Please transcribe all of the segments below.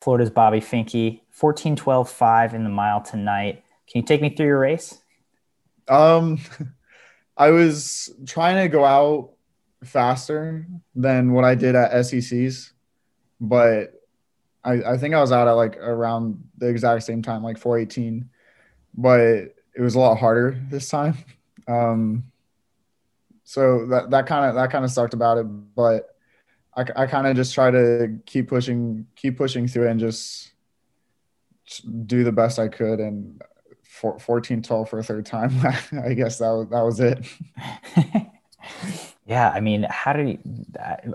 Florida's Bobby Finke, 14 12 5 in the mile tonight. Can you take me through your race? Um, I was trying to go out faster than what I did at SEC's, but I, I think I was out at like around the exact same time, like 418, but it was a lot harder this time. Um, so that, that kind of, that kind of sucked about it, but I, I kind of just try to keep pushing, keep pushing through it and just do the best I could. And 14 12 for a third time, I guess that was, that was it. yeah. I mean, how did you,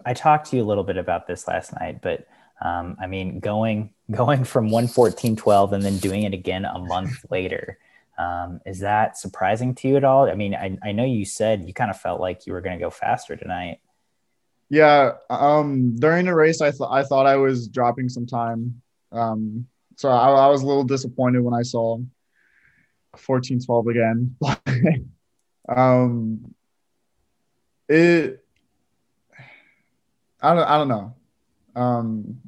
I talked to you a little bit about this last night, but um, I mean, going, going from 114 12 and then doing it again a month later, um, is that surprising to you at all? I mean, I, I know you said you kind of felt like you were going to go faster tonight. Yeah. Um, during the race, I thought I thought I was dropping some time. Um, so I, I was a little disappointed when I saw 14 12 again. um, it, I don't, I don't know. Um,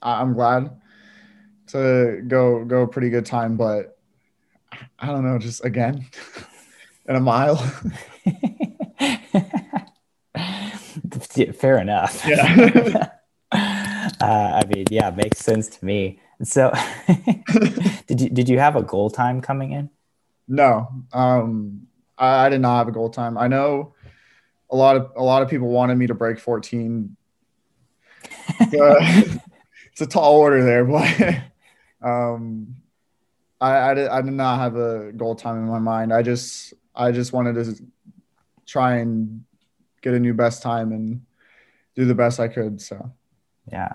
I, I'm glad to go, go a pretty good time, but I don't know, just again in a mile. Fair enough. Yeah. uh, I mean, yeah, makes sense to me. So, did you did you have a goal time coming in? No, um, I, I, did not have a goal time. I know a lot of a lot of people wanted me to break 14. it's a tall order there, but um, I, I did, I did not have a goal time in my mind. I just I just wanted to try and get a new best time and do the best I could. So yeah,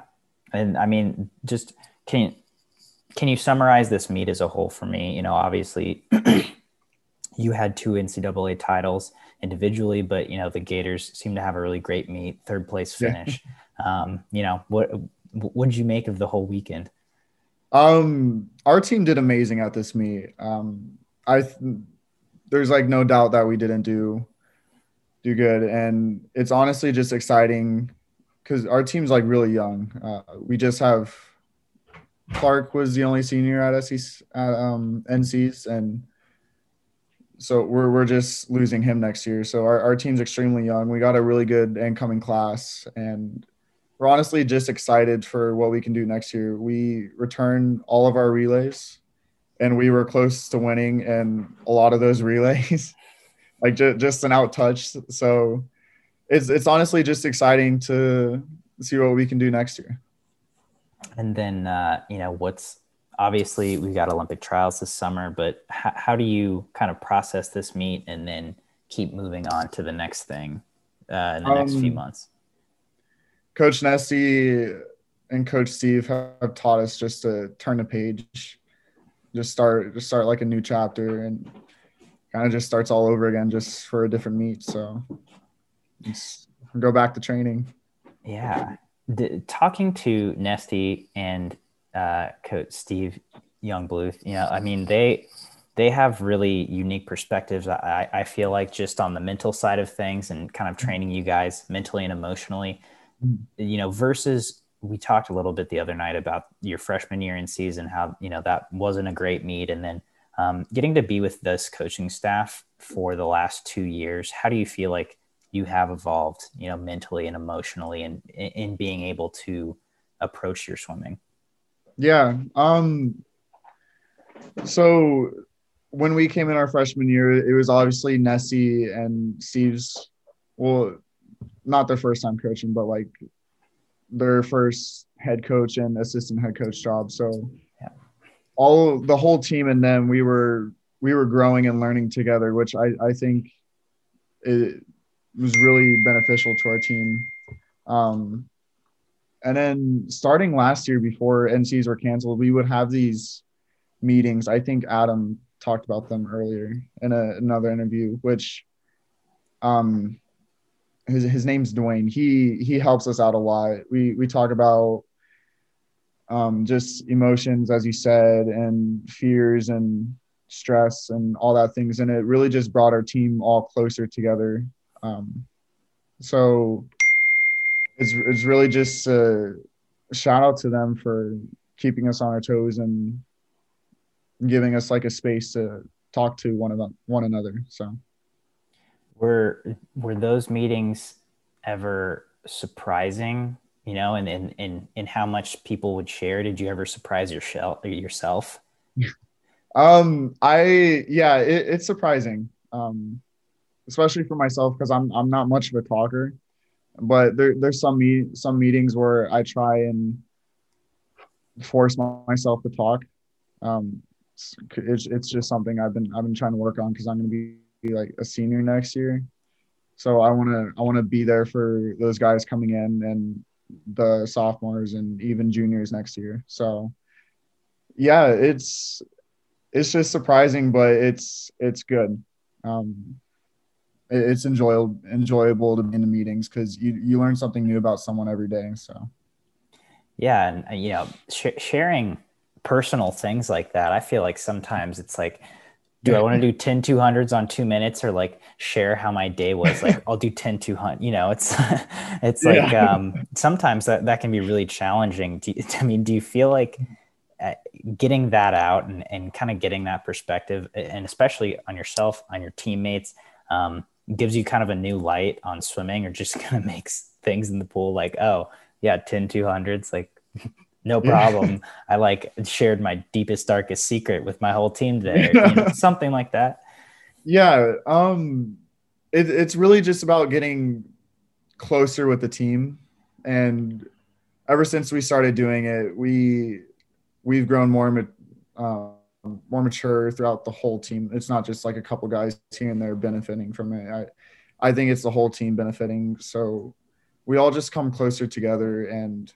and I mean, just can can you summarize this meet as a whole for me? You know, obviously, you had two NCAA titles individually, but you know the Gators seem to have a really great meet, third place finish. um, you know, what what did you make of the whole weekend? Um, our team did amazing at this meet. Um, I th- there's like no doubt that we didn't do do good, and it's honestly just exciting because our team's like really young. Uh, we just have Clark was the only senior at at um, NC's, and so we're we're just losing him next year. So our, our team's extremely young. We got a really good incoming class, and we're honestly just excited for what we can do next year. We return all of our relays, and we were close to winning in a lot of those relays, like ju- just an out touch. So it's it's honestly just exciting to see what we can do next year. And then uh, you know what's obviously we've got Olympic trials this summer, but h- how do you kind of process this meet and then keep moving on to the next thing uh, in the um, next few um, months? Coach Nesty and Coach Steve have taught us just to turn the page, just start, just start like a new chapter, and kind of just starts all over again, just for a different meet. So, go back to training. Yeah, the, talking to Nesty and uh, Coach Steve Jungbluth, you know, I mean they they have really unique perspectives. I, I feel like just on the mental side of things and kind of training you guys mentally and emotionally you know, versus we talked a little bit the other night about your freshman year in season, how, you know, that wasn't a great meet. And then um, getting to be with this coaching staff for the last two years, how do you feel like you have evolved, you know, mentally and emotionally and in, in being able to approach your swimming? Yeah. Um, so when we came in our freshman year, it was obviously Nesty and Steve's, well, not their first time coaching, but like their first head coach and assistant head coach job. So. All the whole team and them, we were we were growing and learning together, which I, I think it was really beneficial to our team. Um, and then starting last year before NCs were canceled, we would have these meetings. I think Adam talked about them earlier in a, another interview, which um, his his name's Dwayne. He he helps us out a lot. We we talk about um, just emotions, as you said, and fears and stress and all that things, and it really just brought our team all closer together. Um, so it's it's really just a shout out to them for keeping us on our toes and giving us like a space to talk to one of one another. So were were those meetings ever surprising? You know, and and and in how much people would share? Did you ever surprise yourself yourself? um, I yeah, it, it's surprising. Um, especially for myself because I'm I'm not much of a talker, but there there's some meet some meetings where I try and force myself to talk. Um, it's, it's just something I've been I've been trying to work on because I'm going to be like a senior next year. So I want to I want to be there for those guys coming in and the sophomores and even juniors next year. So yeah, it's it's just surprising, but it's it's good. Um, it's enjoyable enjoyable to be in the meetings because you you learn something new about someone every day. So yeah, and uh, you know, sh- sharing personal things like that, I feel like sometimes it's like, do I want to do 10 200s on two minutes or like share how my day was? Like, I'll do 10 200. You know, it's it's like um, sometimes that that can be really challenging. You, I mean, do you feel like uh, getting that out and, and kind of getting that perspective, and especially on yourself, on your teammates, um, gives you kind of a new light on swimming, or just kind of makes things in the pool like, oh, yeah, 10 200s, like no problem. I like shared my deepest, darkest secret with my whole team today, you know, something like that. Yeah. Um, it, it's really just about getting closer with the team. And ever since we started doing it, we, we've grown more, uh, more mature throughout the whole team. It's not just like a couple guys here and there benefiting from it. I, I think it's the whole team benefiting. So we all just come closer together and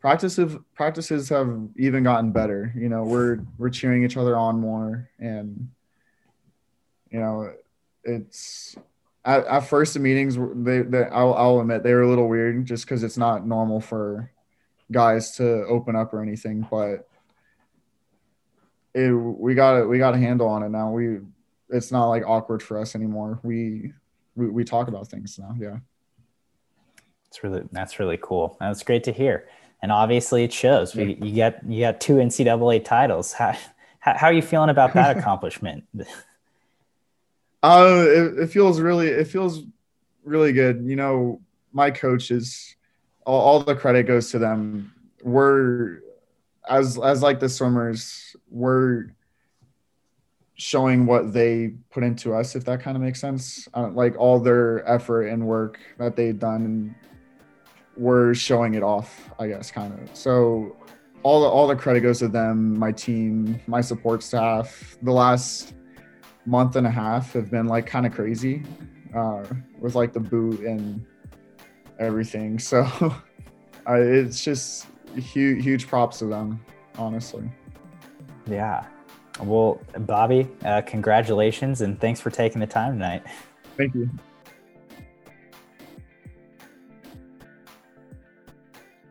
practices practices have even gotten better. You know, we're we're cheering each other on more and you know, it's at, at first the meetings they, they I'll, I'll admit they were a little weird just because it's not normal for guys to open up or anything but it, we got it we got a handle on it now we it's not like awkward for us anymore we we, we talk about things now yeah that's really that's really cool. That's great to hear. And obviously, it shows. We, you get you got two NCAA titles. How, how, are you feeling about that accomplishment? uh, it, it, feels really it feels really good. You know, my coaches, all, all the credit goes to them. We're as as like the swimmers, we're showing what they put into us if that kind of makes sense uh, like all their effort and work that they've done and we're showing it off, I guess, kind of. So all the all the credit goes to them, my team, my support staff. The last month and a half have been like kind of crazy uh, with like the boot and everything. So uh, it's just huge huge props to them, honestly. Yeah. Well, Bobby, uh, congratulations and thanks for taking the time tonight. Thank you.